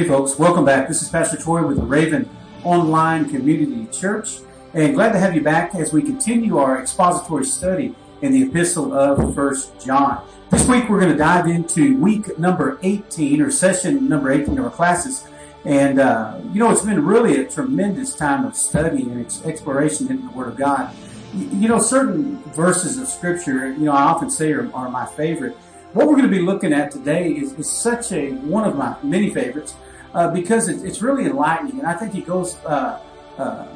Hey folks, welcome back. This is Pastor Troy with the Raven Online Community Church, and glad to have you back as we continue our expository study in the Epistle of First John. This week we're going to dive into week number 18 or session number 18 of our classes. And, uh, you know, it's been really a tremendous time of study and exploration in the Word of God. You know, certain verses of Scripture, you know, I often say are, are my favorite. What we're going to be looking at today is, is such a one of my many favorites uh, because it, it's really enlightening, and I think it goes uh, uh,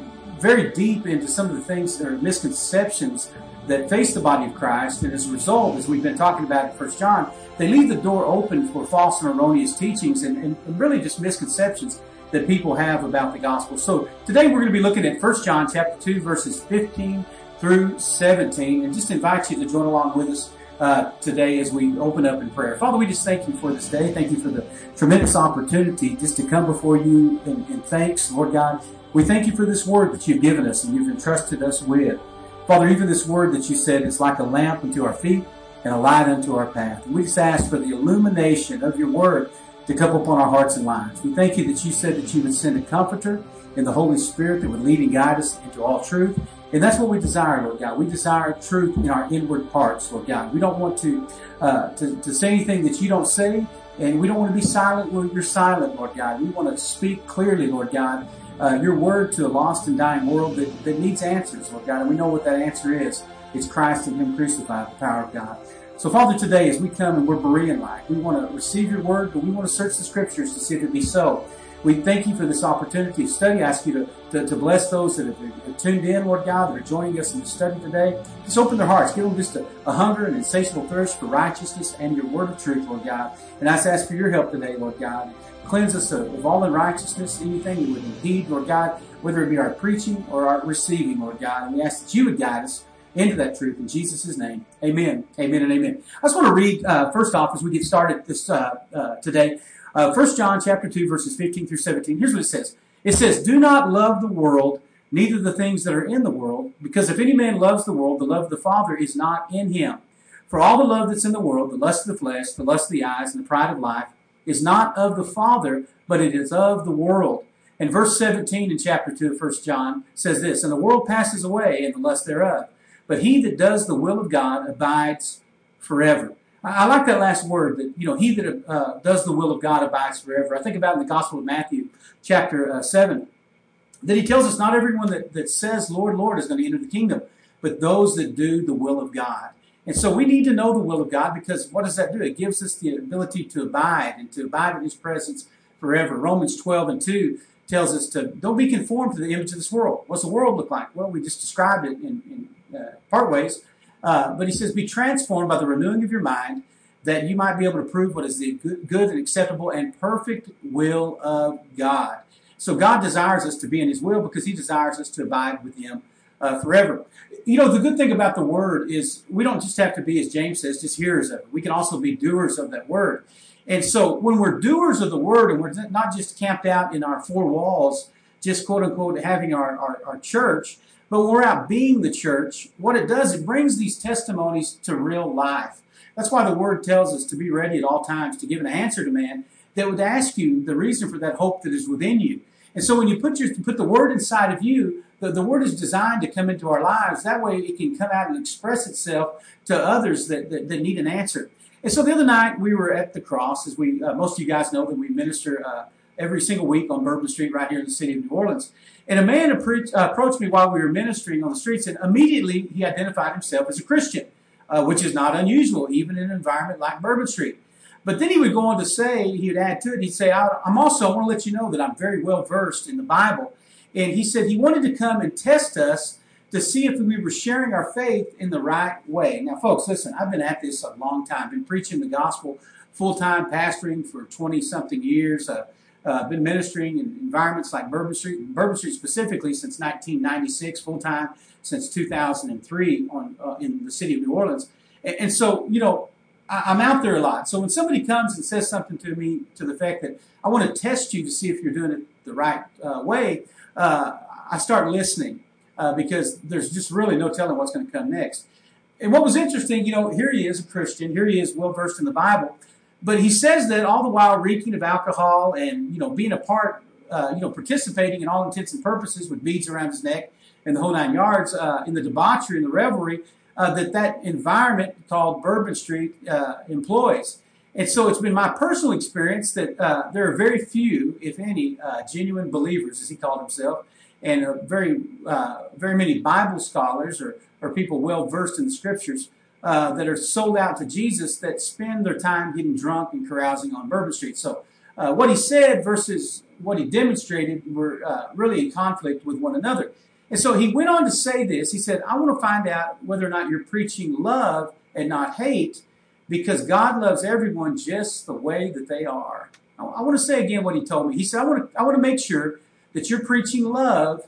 very deep into some of the things that are misconceptions that face the body of Christ, and as a result, as we've been talking about in First John, they leave the door open for false and erroneous teachings and, and, and really just misconceptions that people have about the gospel. So today we're going to be looking at First John chapter two, verses fifteen through seventeen, and just invite you to join along with us uh, today as we open up in prayer. Father, we just thank you for this day. Thank you for the tremendous opportunity just to come before you in thanks, Lord God. We thank you for this word that you've given us and you've entrusted us with. Father, even this word that you said is like a lamp unto our feet and a light unto our path. And we just ask for the illumination of your word to come upon our hearts and lives. We thank you that you said that you would send a comforter in the Holy Spirit that would lead and guide us into all truth. And that's what we desire, Lord God. We desire truth in our inward parts, Lord God. We don't want to, uh, to, to say anything that you don't say, and we don't want to be silent when you're silent, Lord God. We want to speak clearly, Lord God, uh, your word to a lost and dying world that, that needs answers, Lord God. And we know what that answer is. It's Christ and Him crucified, the power of God. So, Father, today as we come and we're Berean like, we want to receive your word, but we want to search the scriptures to see if it be so. We thank you for this opportunity to study. I ask you to, to, to bless those that have tuned in, Lord God, that are joining us in the study today. Just open their hearts. Give them just a, a hunger and insatiable thirst for righteousness and your word of truth, Lord God. And I just ask for your help today, Lord God. Cleanse us of, of all unrighteousness, anything that would impede, Lord God, whether it be our preaching or our receiving, Lord God. And we ask that you would guide us into that truth in Jesus' name. Amen. Amen and amen. I just want to read, uh, first off, as we get started this uh, uh, today, uh, 1 John chapter 2, verses 15 through 17. Here's what it says. It says, Do not love the world, neither the things that are in the world, because if any man loves the world, the love of the Father is not in him. For all the love that's in the world, the lust of the flesh, the lust of the eyes, and the pride of life, is not of the Father, but it is of the world. And verse 17 in chapter 2 of 1 John says this, And the world passes away, and the lust thereof. But he that does the will of God abides forever. I like that last word that, you know, he that uh, does the will of God abides forever. I think about in the Gospel of Matthew, chapter uh, 7, that he tells us not everyone that, that says, Lord, Lord, is going to enter the kingdom, but those that do the will of God. And so we need to know the will of God because what does that do? It gives us the ability to abide and to abide in his presence forever. Romans 12 and 2 tells us to don't be conformed to the image of this world. What's the world look like? Well, we just described it in, in uh, part ways. Uh, but he says, be transformed by the renewing of your mind that you might be able to prove what is the good and acceptable and perfect will of God. So God desires us to be in his will because he desires us to abide with him uh, forever. You know, the good thing about the word is we don't just have to be, as James says, just hearers of it. We can also be doers of that word. And so when we're doers of the word and we're not just camped out in our four walls, just quote unquote having our, our, our church, but when we're out being the church, what it does, it brings these testimonies to real life. That's why the word tells us to be ready at all times to give an answer to man that would ask you the reason for that hope that is within you. And so when you put your put the word inside of you, the, the word is designed to come into our lives. That way it can come out and express itself to others that, that, that need an answer. And so the other night we were at the cross, as we uh, most of you guys know that we minister uh, every single week on Bourbon Street right here in the city of New Orleans. And a man approached, me while we were ministering on the streets, and immediately he identified himself as a Christian, uh, which is not unusual, even in an environment like Bourbon Street. But then he would go on to say, he would add to it, he'd say, I'm also, I want to let you know that I'm very well versed in the Bible. And he said he wanted to come and test us to see if we were sharing our faith in the right way. Now, folks, listen, I've been at this a long time, been preaching the gospel full time, pastoring for 20 something years. Uh, uh, been ministering in environments like Bourbon Street, Bourbon Street specifically since 1996, full time since 2003 on uh, in the city of New Orleans. And, and so, you know, I, am out there a lot. So when somebody comes and says something to me to the fact that I want to test you to see if you're doing it the right uh, way, uh, I start listening uh, because there's just really no telling what's going to come next. And what was interesting, you know, here he is a Christian, here he is well versed in the Bible, but he says that all the while reeking of alcohol and you know being a part, uh, you know, participating in all intents and purposes with beads around his neck and the whole nine yards uh, in the debauchery and the revelry uh, that that environment called Bourbon Street uh, employs. And so it's been my personal experience that uh, there are very few, if any, uh, genuine believers, as he called himself, and very, very many Bible scholars or, or people well versed in the scriptures uh, that are sold out to Jesus that spend their time getting drunk and carousing on Bourbon Street. So, uh, what he said versus what he demonstrated were uh, really in conflict with one another. And so he went on to say this. He said, I want to find out whether or not you're preaching love and not hate because God loves everyone just the way that they are. I want to say again what he told me. He said, I want to, I want to make sure that you're preaching love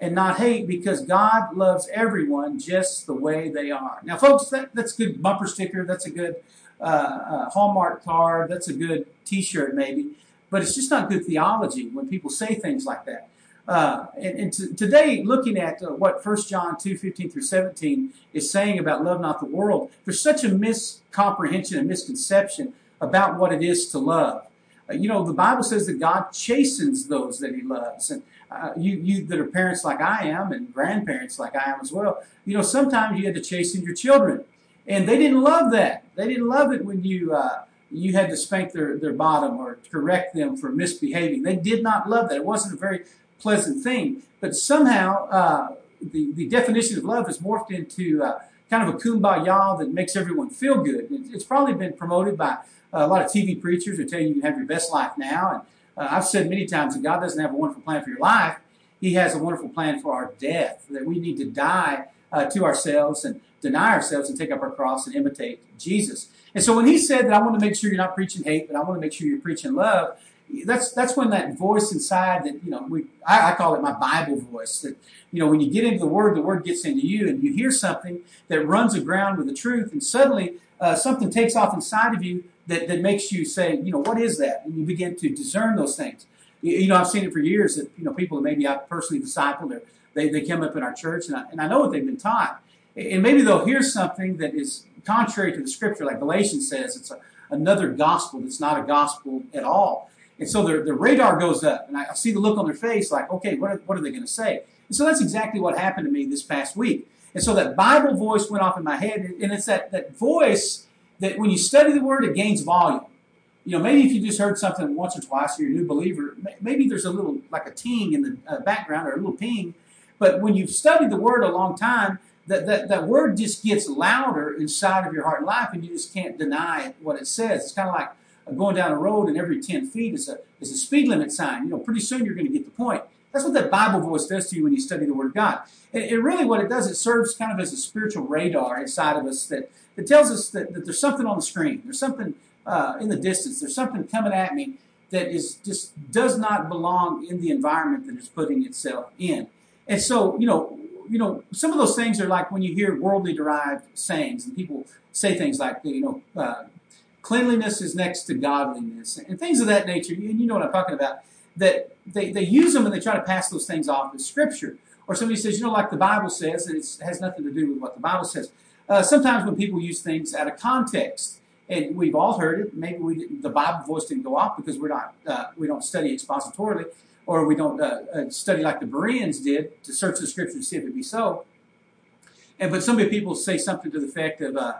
and not hate because God loves everyone just the way they are. Now, folks, that, that's a good bumper sticker. That's a good uh, uh, Hallmark card. That's a good t shirt, maybe. But it's just not good theology when people say things like that. Uh, and, and to, today, looking at uh, what 1 John 2 15 through 17 is saying about love not the world, there's such a miscomprehension and misconception about what it is to love. You know, the Bible says that God chastens those that he loves. And uh, you, you that are parents like I am and grandparents like I am as well, you know, sometimes you had to chasten your children. And they didn't love that. They didn't love it when you, uh, you had to spank their, their bottom or correct them for misbehaving. They did not love that. It wasn't a very pleasant thing. But somehow, uh, the, the definition of love has morphed into uh, kind of a kumbaya that makes everyone feel good. It's probably been promoted by a lot of TV preachers who tell you you can have your best life now. And uh, I've said many times that God doesn't have a wonderful plan for your life. He has a wonderful plan for our death, that we need to die uh, to ourselves and deny ourselves and take up our cross and imitate Jesus. And so when he said that I want to make sure you're not preaching hate, but I want to make sure you're preaching love, that's that's when that voice inside that you know we I, I, call it my Bible voice that you know when you get into the Word, the Word gets into you, and you hear something that runs aground with the truth, and suddenly uh, something takes off inside of you that, that makes you say, you know, what is that? And you begin to discern those things. You, you know, I've seen it for years that, you know, people that maybe I've personally discipled, or they, they come up in our church and I, and I know what they've been taught. And maybe they'll hear something that is contrary to the scripture, like Galatians says, it's a, another gospel that's not a gospel at all. And so their, their radar goes up, and I, I see the look on their face like, okay, what are, what are they going to say? And so that's exactly what happened to me this past week. And so that Bible voice went off in my head, and it's that, that voice that when you study the word, it gains volume. You know, maybe if you just heard something once or twice, you're a new believer, maybe there's a little, like a ting in the uh, background or a little ping. But when you've studied the word a long time, that, that, that word just gets louder inside of your heart and life, and you just can't deny what it says. It's kind of like going down a road, and every 10 feet is a, is a speed limit sign. You know, pretty soon you're going to get the point. That's what that Bible voice does to you when you study the Word of God. And, and really, what it does, it serves kind of as a spiritual radar inside of us that it tells us that, that there's something on the screen, there's something uh, in the distance, there's something coming at me that is just does not belong in the environment that it's putting itself in. And so, you know, you know, some of those things are like when you hear worldly derived sayings, and people say things like, you know, uh, cleanliness is next to godliness, and things of that nature. And you know what I'm talking about. That they, they use them and they try to pass those things off as scripture. Or somebody says, you know, like the Bible says, and it has nothing to do with what the Bible says. Uh, sometimes when people use things out of context, and we've all heard it, maybe we the Bible voice didn't go off because we're not uh, we don't study expositorily, or we don't uh, uh, study like the Bereans did to search the Scripture to see if it be so. And but some people say something to the effect of uh,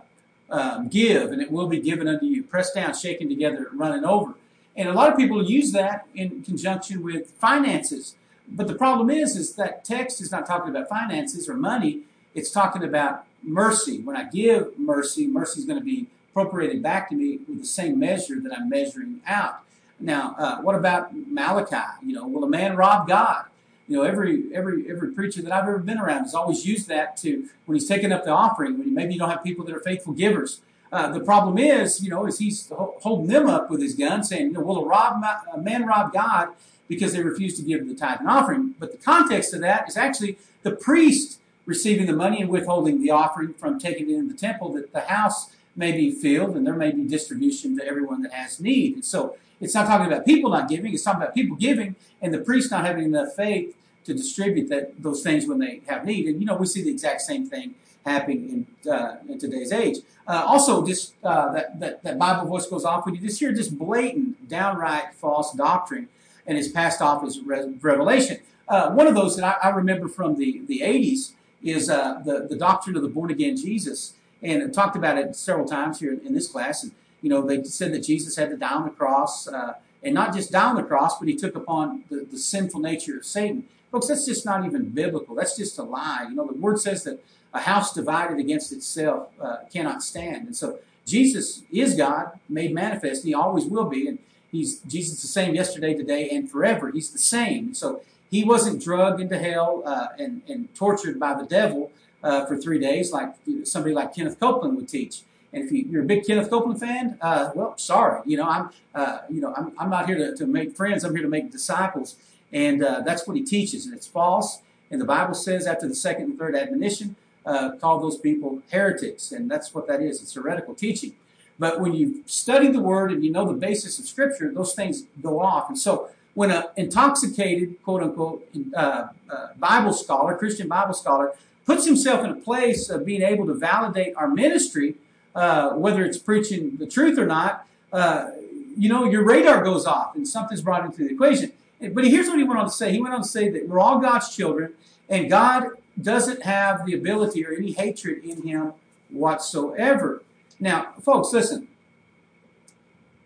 um, "Give, and it will be given unto you, pressed down, shaken together, running over." And a lot of people use that in conjunction with finances. But the problem is, is that text is not talking about finances or money. It's talking about mercy. When I give mercy, mercy is going to be appropriated back to me with the same measure that I'm measuring out. Now, uh, what about Malachi? You know, will a man rob God? You know, every every every preacher that I've ever been around has always used that to when he's taking up the offering. When maybe you don't have people that are faithful givers. Uh, the problem is, you know, is he's holding them up with his gun, saying, you know, will a, rob, a man rob God because they refuse to give the tithe and offering? But the context of that is actually the priest receiving the money and withholding the offering from taking it in the temple, that the house may be filled and there may be distribution to everyone that has need. And so it's not talking about people not giving, it's talking about people giving and the priest not having enough faith to distribute that those things when they have need. And you know, we see the exact same thing happening in, uh, in today's age. Uh, also, just uh, that, that, that Bible voice goes off when you just hear this blatant, downright false doctrine and is passed off as re- revelation. Uh, one of those that I, I, remember from the, the 80s is uh, the, the doctrine of the born again Jesus. And I talked about it several times here in this class. And, you know, they said that Jesus had to die on the cross, uh, and not just die on the cross, but he took upon the, the sinful nature of Satan. Folks, that's just not even biblical. That's just a lie. You know, the word says that a house divided against itself uh, cannot stand. And so Jesus is God made manifest. He always will be. And he's Jesus the same yesterday, today, and forever. He's the same. So he wasn't drugged into hell uh, and, and tortured by the devil uh, for three days like somebody like Kenneth Copeland would teach. And if you, are a big Kenneth Copeland fan, uh, well, sorry. You know, I'm, uh, you know, I'm, I'm not here to, to make friends. I'm here to make disciples. And uh, that's what he teaches. And it's false. And the Bible says after the second and third admonition, uh, call those people heretics. And that's what that is. It's heretical teaching. But when you study the word and you know the basis of scripture, those things go off. And so when an intoxicated, quote unquote, uh, uh, Bible scholar, Christian Bible scholar, puts himself in a place of being able to validate our ministry, uh, whether it's preaching the truth or not, uh, you know, your radar goes off and something's brought into the equation. But here's what he went on to say. He went on to say that we're all God's children, and God doesn't have the ability or any hatred in him whatsoever. Now, folks, listen.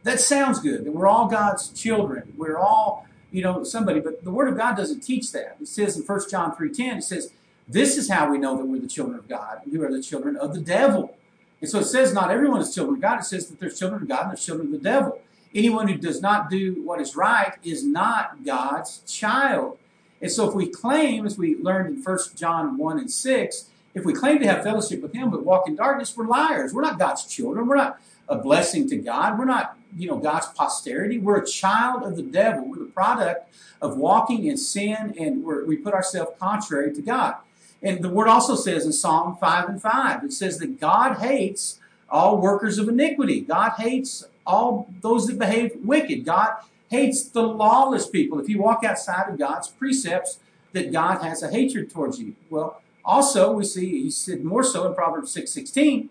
That sounds good. That we're all God's children. We're all, you know, somebody. But the Word of God doesn't teach that. It says in 1 John 3.10, it says, this is how we know that we're the children of God. We are the children of the devil. And so it says not everyone is children of God. It says that there's children of God and there's children of the devil. Anyone who does not do what is right is not God's child. And so if we claim, as we learned in 1 John 1 and 6, if we claim to have fellowship with him but walk in darkness, we're liars. We're not God's children. We're not a blessing to God. We're not, you know, God's posterity. We're a child of the devil. We're the product of walking in sin and we put ourselves contrary to God. And the word also says in Psalm 5 and 5, it says that God hates all workers of iniquity. God hates all those that behave wicked. God hates the lawless people. If you walk outside of God's precepts, that God has a hatred towards you. Well, also we see he said more so in Proverbs 6:16.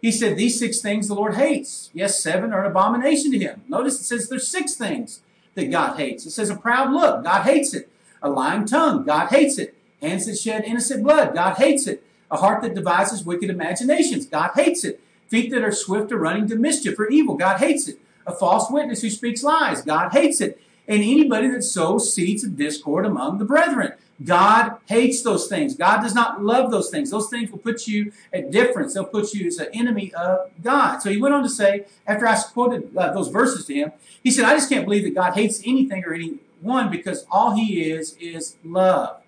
he said these six things the Lord hates. Yes, seven are an abomination to him. Notice it says there's six things that God hates. It says a proud look, God hates it. A lying tongue, God hates it. Hands that shed innocent blood, God hates it. A heart that devises wicked imaginations, God hates it. Feet that are swift to running to mischief or evil, God hates it a false witness who speaks lies. God hates it. And anybody that sows seeds of discord among the brethren. God hates those things. God does not love those things. Those things will put you at difference. They'll put you as an enemy of God. So he went on to say, after I quoted uh, those verses to him, he said, I just can't believe that God hates anything or anyone because all he is is love.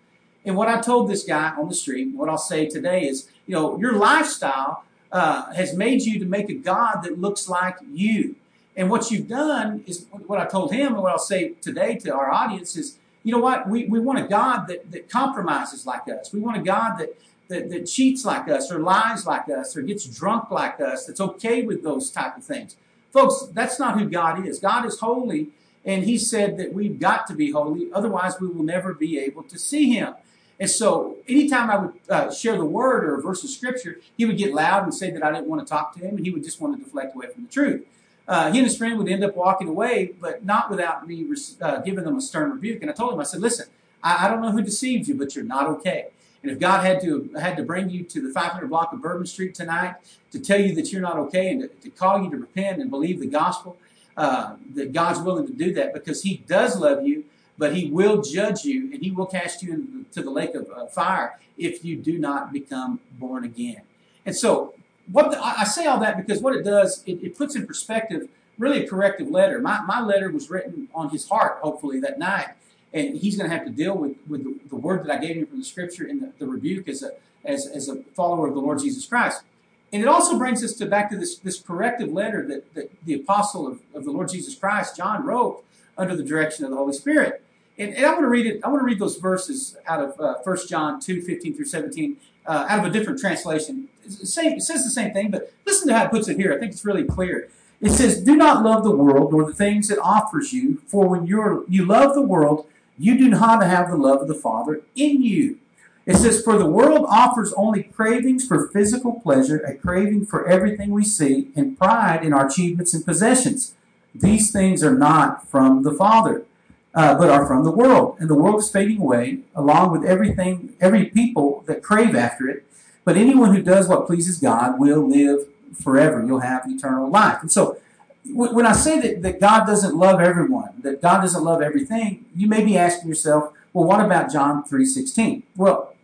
And what I told this guy on the street, what I'll say today is, you know, your lifestyle uh, has made you to make a God that looks like you. And what you've done is what I told him and what I'll say today to our audience is, you know what? We, we want a God that, that compromises like us. We want a God that, that, that cheats like us or lies like us or gets drunk like us, that's okay with those type of things. Folks, that's not who God is. God is holy, and He said that we've got to be holy, otherwise, we will never be able to see Him. And so, anytime I would uh, share the word or a verse of scripture, he would get loud and say that I didn't want to talk to him, and he would just want to deflect away from the truth uh, he and his friend would end up walking away, but not without me uh, giving them a stern rebuke. And I told him, I said, listen, I, I, don't know who deceived you, but you're not okay. And if God had to had to bring you to the 500 block of Bourbon Street tonight to tell you that you're not okay and to, to call you to repent and believe the gospel, uh, that God's willing to do that because He does love you, but He will judge you and He will cast you into the lake of fire if you do not become born again. And so what the, I say all that because what it does, it, it, puts in perspective really a corrective letter. My, my letter was written on his heart, hopefully, that night. And he's going to have to deal with, with the, the word that I gave him from the scripture and the, the rebuke as a, as, as a follower of the Lord Jesus Christ. And it also brings us to back to this, this corrective letter that, that the apostle of, of the Lord Jesus Christ, John, wrote under the direction of the Holy Spirit. And, and I want to read it. I want to read those verses out of uh, 1 John 2, 15 through 17 uh, out of a different translation. Same, it says the same thing, but listen to how it puts it here. I think it's really clear. It says, Do not love the world nor the things it offers you, for when you're, you love the world, you do not have the love of the Father in you. It says, For the world offers only cravings for physical pleasure, a craving for everything we see, and pride in our achievements and possessions. These things are not from the Father, uh, but are from the world. And the world is fading away, along with everything, every people that crave after it. But anyone who does what pleases God will live forever. You'll have eternal life. And so, when I say that, that God doesn't love everyone, that God doesn't love everything, you may be asking yourself, well, what about John 3.16? Well,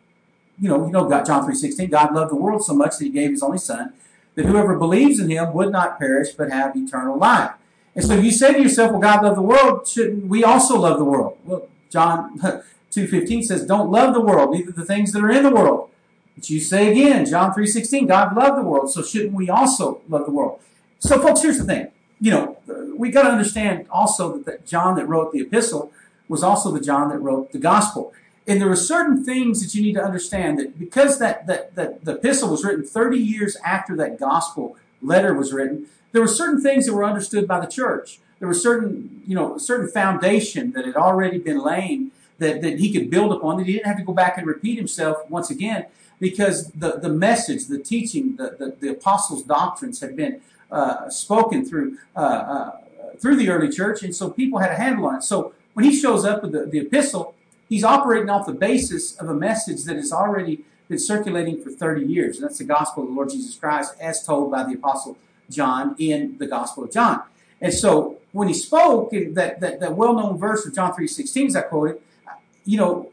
you know, you know John 3.16, God loved the world so much that he gave his only son, that whoever believes in him would not perish but have eternal life. And so you say to yourself, well, God loved the world, shouldn't we also love the world? Well, John 2.15 says, don't love the world, neither the things that are in the world. But you say again, John 3.16, God loved the world, so shouldn't we also love the world? So folks, here's the thing you know, we got to understand also that, that John that wrote the epistle was also the John that wrote the gospel. And there are certain things that you need to understand that because that, that, that the epistle was written 30 years after that gospel letter was written, there were certain things that were understood by the church. There was certain, you know, certain foundation that had already been laid that, that he could build upon, that he didn't have to go back and repeat himself once again because the, the message, the teaching, the, the, the apostles' doctrines had been uh, spoken through uh, uh, through the early church, and so people had a handle on it. So when he shows up with the, the epistle, he's operating off the basis of a message that has already been circulating for 30 years. And that's the gospel of the Lord Jesus Christ as told by the apostle John in the gospel of John. And so when he spoke, that, that, that well-known verse of John 3.16 as I quoted, you know,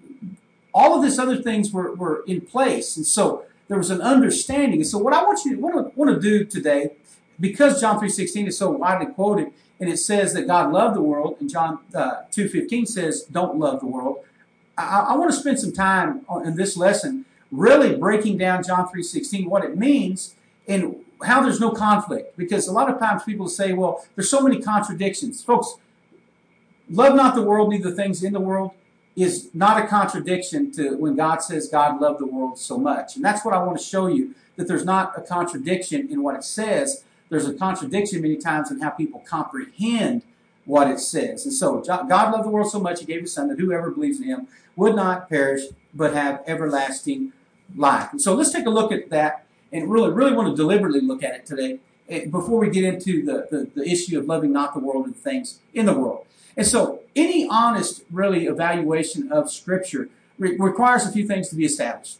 all of these other things were, were in place. And so there was an understanding. And so what I want you to, want to do today because John 3.16 is so widely quoted, and it says that God loved the world, and John uh, 2.15 says don't love the world, I, I want to spend some time in this lesson really breaking down John 3.16, what it means, and how there's no conflict. Because a lot of times people say, well, there's so many contradictions. Folks, love not the world, neither things in the world is not a contradiction to when God says God loved the world so much. And that's what I want to show you, that there's not a contradiction in what it says there's a contradiction many times in how people comprehend what it says. And so God loved the world so much, he gave his son that whoever believes in him would not perish, but have everlasting life. And so let's take a look at that and really, really want to deliberately look at it today eh, before we get into the, the, the issue of loving not the world and things in the world. And so any honest, really, evaluation of Scripture re- requires a few things to be established.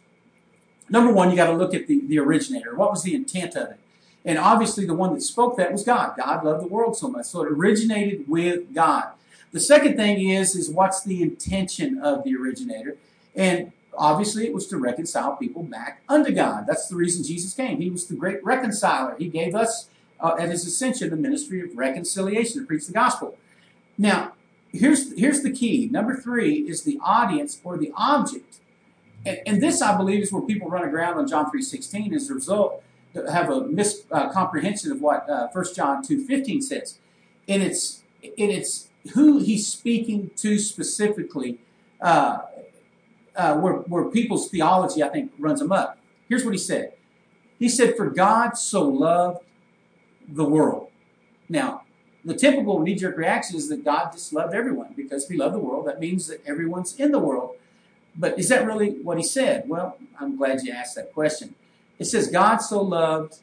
Number one, you got to look at the, the originator. What was the intent of it? And obviously, the one that spoke that was God. God loved the world so much. So it originated with God. The second thing is, is what's the intention of the originator? And obviously, it was to reconcile people back unto God. That's the reason Jesus came. He was the great reconciler. He gave us, uh, at his ascension, the ministry of reconciliation to preach the gospel. Now, here's, here's the key. Number three is the audience or the object. And, and this, I believe, is where people run aground on John 3.16 as a result have a miscomprehension uh, of what uh, 1 John 2.15 says. And it's, and it's who he's speaking to specifically uh, uh, where, where people's theology, I think, runs amok. Here's what he said. He said, For God so loved the world. Now, the typical knee jerk reaction is that God just loved everyone because if he loved the world, that means that everyone's in the world. But is that really what he said? Well, I'm glad you asked that question. It says, God so loved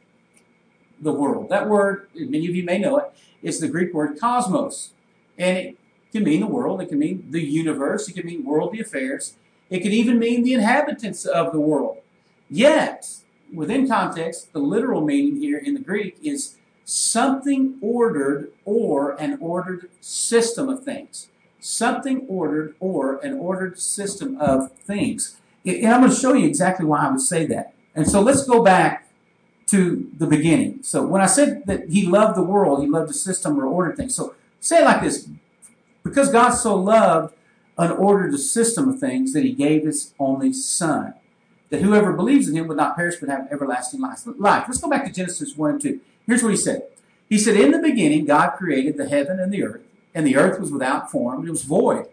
the world. That word, many of you may know it, is the Greek word cosmos. And it can mean the world, it can mean the universe, it can mean worldly affairs, it could even mean the inhabitants of the world. Yet, within context, the literal meaning here in the Greek is something ordered or an ordered system of things. Something ordered or an ordered system of things. And I'm going to show you exactly why I would say that. And so let's go back to the beginning. So when I said that he loved the world, he loved the system or ordered things. So say it like this. Because God so loved an ordered system of things that he gave his only son. That whoever believes in him would not perish but have everlasting life. Let's go back to Genesis 1 and 2. Here's what he said. He said, In the beginning, God created the heaven and the earth, and the earth was without form, and it was void.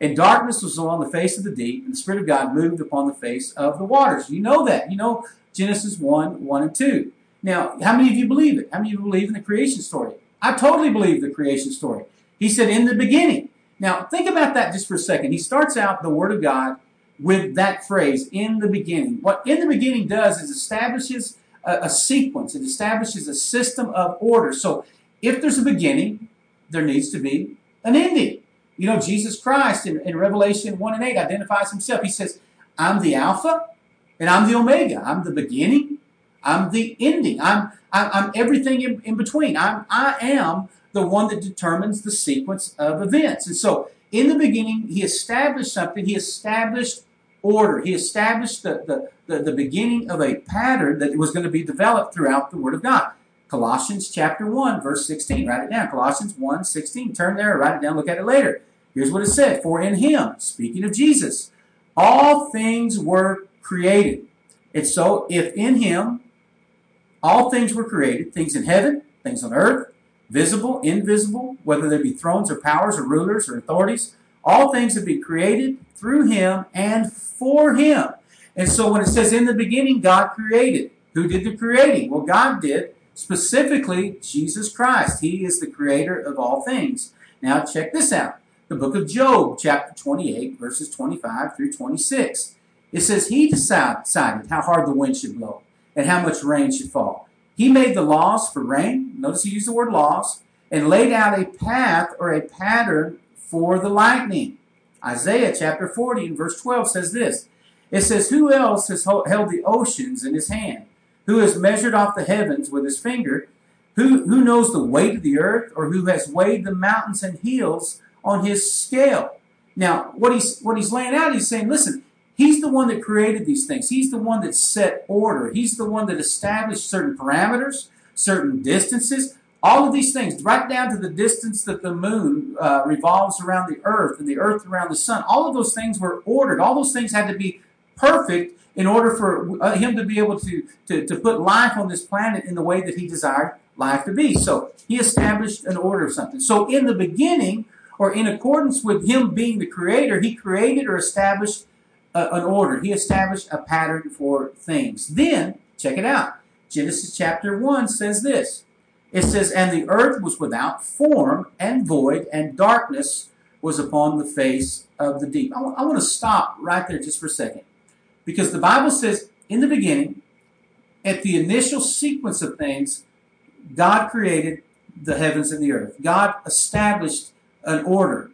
And darkness was on the face of the deep, and the Spirit of God moved upon the face of the waters. You know that. You know Genesis 1, 1 and 2. Now, how many of you believe it? How many of you believe in the creation story? I totally believe the creation story. He said, in the beginning. Now, think about that just for a second. He starts out the Word of God with that phrase, in the beginning. What in the beginning does is establishes a, a sequence, it establishes a system of order. So if there's a beginning, there needs to be an ending. You know, Jesus Christ in, in Revelation 1 and 8 identifies himself. He says, I'm the Alpha and I'm the Omega. I'm the beginning. I'm the ending. I'm, I'm, I'm everything in, in between. I'm, I am the one that determines the sequence of events. And so, in the beginning, he established something. He established order. He established the, the, the, the beginning of a pattern that was going to be developed throughout the Word of God. Colossians chapter 1, verse 16. Write it down. Colossians 1, 16. Turn there, write it down, look at it later. Here's what it said. For in him, speaking of Jesus, all things were created. And so, if in him all things were created, things in heaven, things on earth, visible, invisible, whether there be thrones or powers or rulers or authorities. All things have been created through him and for him. And so when it says in the beginning, God created, who did the creating? Well, God did, specifically Jesus Christ. He is the creator of all things. Now, check this out the book of Job, chapter 28, verses 25 through 26. It says, He decided how hard the wind should blow and how much rain should fall. He made the laws for rain. Notice he used the word laws and laid out a path or a pattern for the lightning. Isaiah chapter 40 and verse 12 says this. It says, Who else has held the oceans in his hand? Who has measured off the heavens with his finger? Who, who knows the weight of the earth? Or who has weighed the mountains and hills on his scale? Now, what he's, what he's laying out, he's saying, listen, He's the one that created these things. He's the one that set order. He's the one that established certain parameters, certain distances, all of these things, right down to the distance that the moon uh, revolves around the earth and the earth around the sun. All of those things were ordered. All those things had to be perfect in order for uh, him to be able to, to, to put life on this planet in the way that he desired life to be. So he established an order of something. So in the beginning, or in accordance with him being the creator, he created or established a, an order. He established a pattern for things. Then, check it out. Genesis chapter 1 says this. It says, And the earth was without form and void, and darkness was upon the face of the deep. I, w- I want to stop right there just for a second. Because the Bible says, in the beginning, at the initial sequence of things, God created the heavens and the earth. God established an order.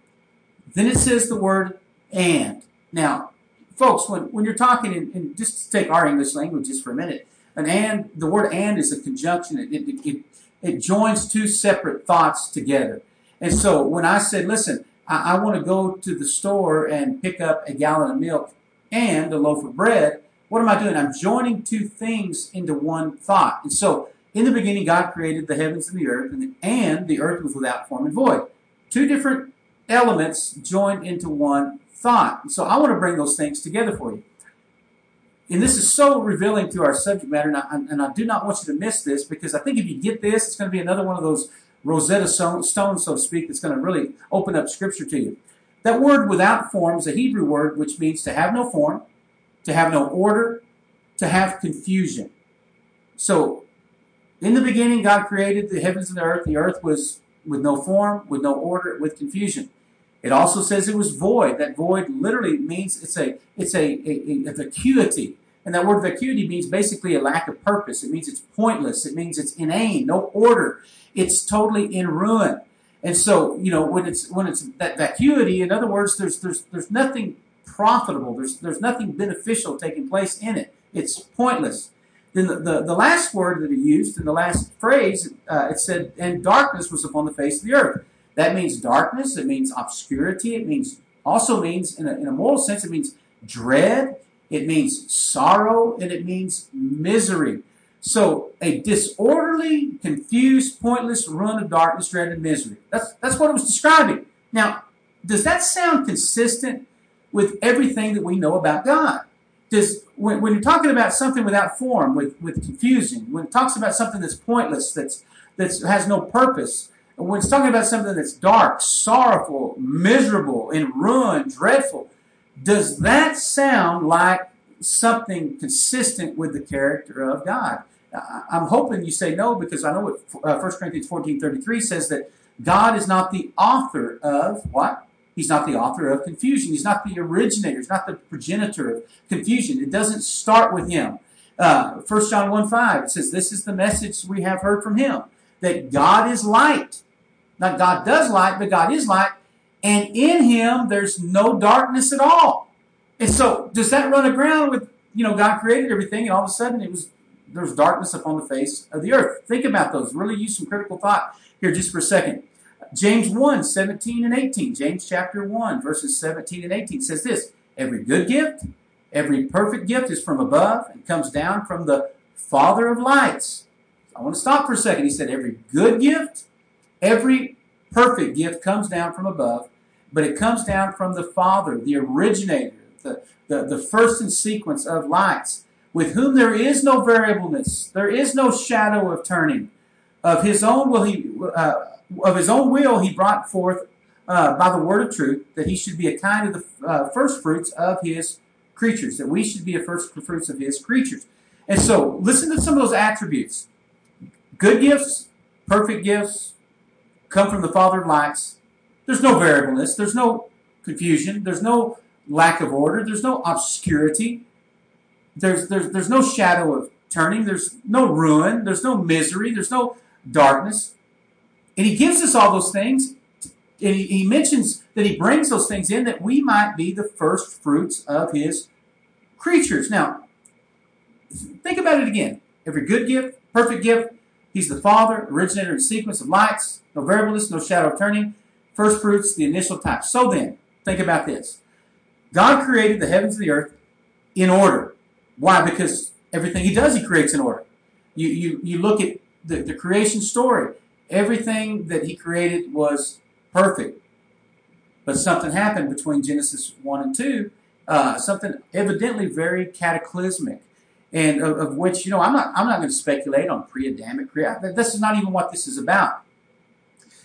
Then it says the word and. Now, folks, when, when you're talking, in, in, just take our English language just for a minute, an and, the word and is a conjunction. It, it, it, it joins two separate thoughts together. And so when I said, listen, I, I want to go to the store and pick up a gallon of milk and a loaf of bread, what am I doing? I'm joining two things into one thought. And so in the beginning, God created the heavens and the earth, and the, and the earth was without form and void. Two different elements joined into one thought. So I want to bring those things together for you. And this is so revealing to our subject matter, and I, and I do not want you to miss this because I think if you get this, it's going to be another one of those Rosetta stones, so to speak, that's going to really open up Scripture to you. That word without form is a Hebrew word which means to have no form, to have no order, to have confusion. So, in the beginning, God created the heavens and the earth. The earth was with no form, with no order, with confusion. It also says it was void. That void literally means it's a it's a, a, a, vacuity. And that word vacuity means basically a lack of purpose. It means it's pointless. It means it's inane, no order. It's totally in ruin. And so, you know, when it's when it's that vacuity, in other words, there's there's there's nothing profitable. There's there's nothing beneficial taking place in it. It's pointless. Then the, the, the last word that he used in the last phrase, uh, it said, and darkness was upon the face of the earth. That means darkness. It means obscurity. It means also means in a, in a moral sense. It means dread. It means sorrow, and it means misery. So a disorderly, confused, pointless run of darkness, dread, and misery. That's that's what it was describing. Now, does that sound consistent with everything that we know about God? Does when, when you're talking about something without form, with, with confusion, when it talks about something that's pointless, that's that has no purpose, when it's talking about something that's dark, sorrowful, miserable, and ruin, dreadful, does that sound like something consistent with the character of God? I'm hoping you say no because I know what 1 uh, Corinthians 14 33 says that God is not the author of what? He's not the author of confusion. He's not the originator. He's not the progenitor of confusion. It doesn't start with him. Uh, 1 John 1 5, it says, This is the message we have heard from him that God is light. Not God does light, but God is light. And in him, there's no darkness at all. And so, does that run aground with, you know, God created everything and all of a sudden it was there's darkness upon the face of the earth? Think about those. Really use some critical thought here just for a second. James 1, 17 and 18. James chapter 1, verses 17 and 18 says this Every good gift, every perfect gift is from above and comes down from the Father of lights. I want to stop for a second. He said, Every good gift, every perfect gift comes down from above, but it comes down from the Father, the originator, the, the, the first in sequence of lights, with whom there is no variableness, there is no shadow of turning. Of his own will he, uh, of his own will he brought forth uh, by the word of truth that he should be a kind of the uh, first fruits of his creatures, that we should be a first fruits of his creatures. And so, listen to some of those attributes. Good gifts, perfect gifts, come from the Father of lights. There's no variableness, there's no confusion, there's no lack of order, there's no obscurity, there's, there's, there's no shadow of turning, there's no ruin, there's no misery, there's no darkness. And he gives us all those things. And he, he mentions that he brings those things in that we might be the first fruits of his creatures. Now, think about it again. Every good gift, perfect gift, he's the Father, originator and sequence of lights, no variableness, no shadow of turning, first fruits, the initial type. So then, think about this. God created the heavens and the earth in order. Why? Because everything he does, he creates in order. You, you, you look at the, the creation story. Everything that he created was perfect. But something happened between Genesis 1 and 2, uh, something evidently very cataclysmic. And of, of, which, you know, I'm not, I'm not going to speculate on pre-Adamic creation. This is not even what this is about.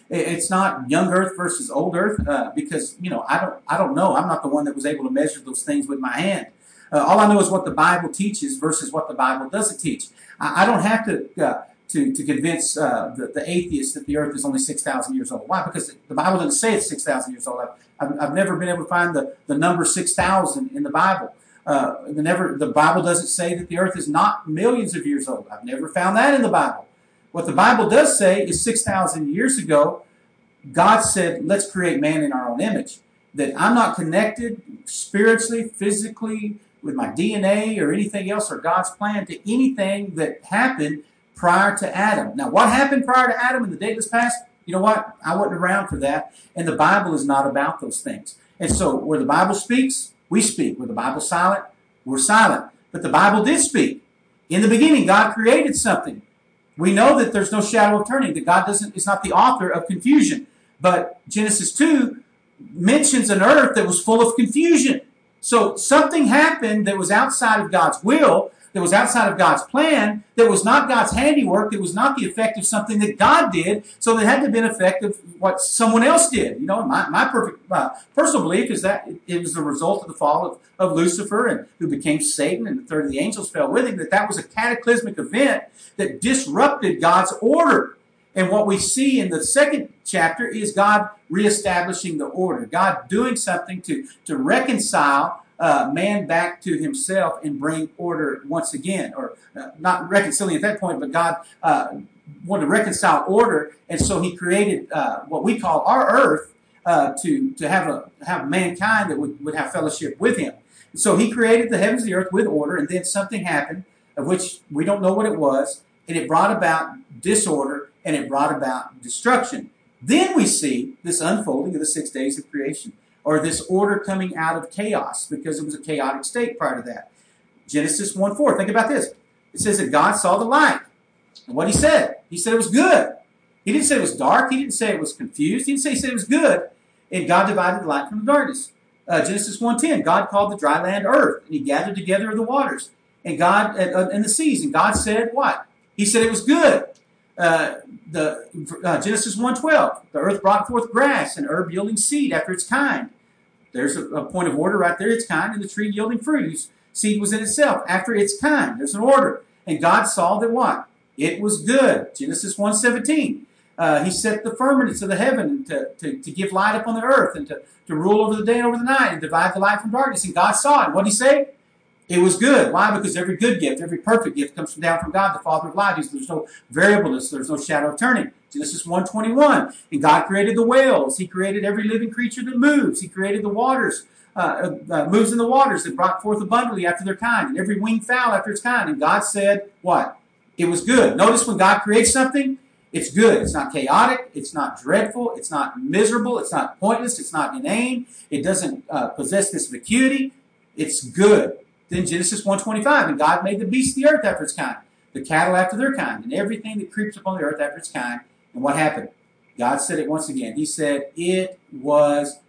It's not young Earth versus old Earth uh, because you know I don't I don't know. I'm not the one that was able to measure those things with my hand. Uh, all I know is what the Bible teaches versus what the Bible doesn't teach. I, I don't have to uh, to, to convince uh, the, the atheists that the earth is only 6,000 years old. Why? Because the Bible doesn't say it's 6,000 years old. I've, I've, I've, never been able to find the, the number 6,000 in the Bible. Uh, the, never, the Bible doesn't say that the earth is not millions of years old. I've never found that in the Bible. What the Bible does say is 6,000 years ago, God said, let's create man in our own image. That I'm not connected spiritually, physically, with my DNA or anything else or God's plan to anything that happened prior to Adam. Now, what happened prior to Adam in the dateless past? You know what? I wasn't around for that. And the Bible is not about those things. And so, where the Bible speaks, we speak. Where the Bible's silent, we're silent. But the Bible did speak. In the beginning, God created something. We know that there's no shadow of turning, that God doesn't is not the author of confusion. But Genesis 2 mentions an earth that was full of confusion. So something happened that was outside of God's will that was outside of God's plan, that was not God's handiwork, that was not the effect of something that God did, so it had to have been effect of what someone else did. You know, my, my perfect personal belief is that it was the result of the fall of, of Lucifer and who became Satan and the third of the angels fell with him, that that was a cataclysmic event that disrupted God's order. And what we see in the second chapter is God reestablishing the order, God doing something to, to reconcile uh, man back to himself and bring order once again, or uh, not reconciling at that point, but God uh, wanted to reconcile order, and so He created uh, what we call our earth uh, to to have a have mankind that would, would have fellowship with Him. so He created the heavens and the earth with order, and then something happened of which we don't know what it was, and it brought about disorder and it brought about destruction. Then we see this unfolding of the six days of creation or this order coming out of chaos because it was a chaotic state prior to that. Genesis 1 4. Think about this. It says that God saw the light. And what he said, he said it was good. He didn't say it was dark. He didn't say it was confused. He didn't say he said it was good. And God divided the light from the darkness. Uh, Genesis 1.10, God called the dry land earth, and he gathered together the waters and God uh, and the seas. And God said what? He said it was good. Uh, the uh, Genesis 1.12, the earth brought forth grass and herb yielding seed after its kind. There's a, a, point of order right there, its kind, and the tree yielding fruit, seed was in itself, after its kind. There's an order. And God saw that what? It was good. Genesis 1.17. Uh, he set the firmaments of the heaven to, to, to give light upon the earth and to, to rule over the day and over the night and divide the light from darkness. And God saw it. What did he say? It was good. Why? Because every good gift, every perfect gift comes from down from God, the Father of lights. There's no variableness. There's no shadow of turning. Genesis 1.21. And God created the whales. He created every living creature that moves. He created the waters, uh, uh, moves in the waters that brought forth abundantly after their kind, and every winged fowl after its kind. And God said, what? It was good. Notice when God creates something, it's good. It's not chaotic. It's not dreadful. It's not miserable. It's not pointless. It's not inane. It doesn't uh, possess this vacuity. It's good. Then Genesis 1.25, and God made the beasts of the earth after its kind, the cattle after their kind, and everything that creeps upon the earth after its kind. And what happened? God said it once again. He said, it was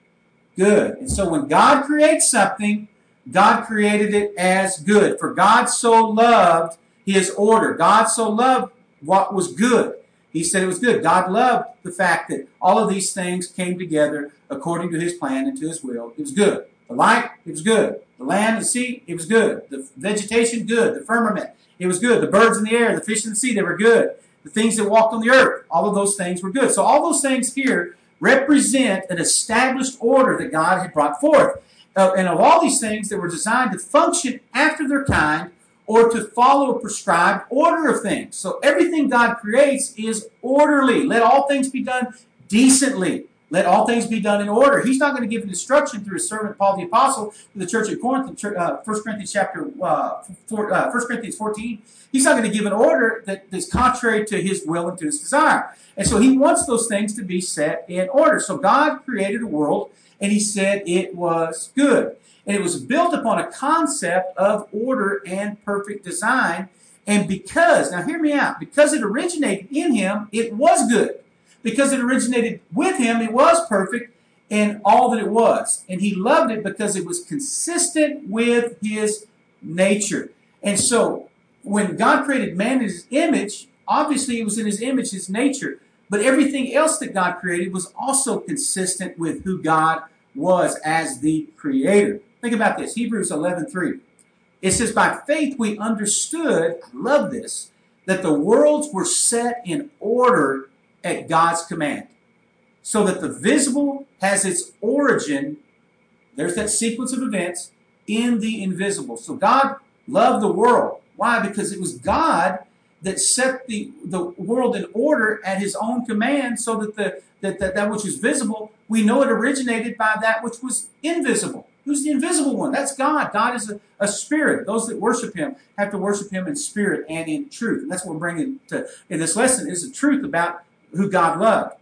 good. And so when God creates something, God created it as good. For God so loved his order. God so loved what was good. He said it was good. God loved the fact that all of these things came together according to his plan and to his will. It was good. The light, it was good. The land, the sea, it was good. The vegetation, good. The firmament, it was good. The birds in the air, the fish in the sea, they were good. The things that walked on the earth, all of those things were good. So all those things here represent an established order that God had brought forth. Uh, and of all these things that were designed to function after their kind or to follow a prescribed order of things. So everything God creates is orderly. Let all things be done decently. Let all things be done in order. He's not going to give an instruction through his servant Paul the Apostle to the church at Corinth, uh, 1 Corinthians chapter uh, 4, uh, 1 Corinthians 14. He's not going to give an order that is contrary to his will and to his desire. And so he wants those things to be set in order. So God created a world and he said it was good. And it was built upon a concept of order and perfect design. And because, now hear me out, because it originated in him, it was good. Because it originated with him, it was perfect in all that it was. And he loved it because it was consistent with his nature. And so, when God created man in his image, obviously it was in his image, his nature. But everything else that God created was also consistent with who God was as the creator. Think about this Hebrews 11 3. It says, By faith we understood, I love this, that the worlds were set in order at God's command. So that the visible has its origin, there's that sequence of events, in the invisible. So God loved the world. Why? Because it was God that set the, the world in order at his own command so that the that, that that which is visible, we know it originated by that which was invisible. Who's the invisible one? That's God. God is a, a spirit. Those that worship him have to worship him in spirit and in truth. And that's what we're bringing to in this lesson is the truth about who God loved.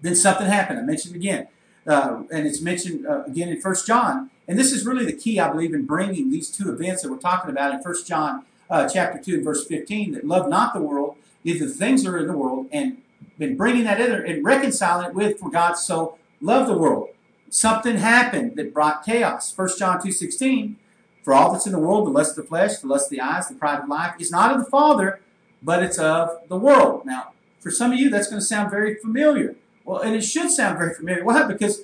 Then something happened. I mentioned again. Uh, and it's mentioned uh, again in First John. And this is really the key, I believe, in bringing these two events that we're talking about in First John uh, chapter 2 and verse 15, that love not the world, neither the things that are in the world, and been bringing that in and reconciling it with, for God so loved the world. Something happened that brought chaos. First John 2.16, for all that's in the world, the lust of the flesh, the lust of the eyes, the pride of life, is not of the Father, but it's of the world. Now, for some of you, that's going to sound very familiar. Well, and it should sound very familiar. Why? Because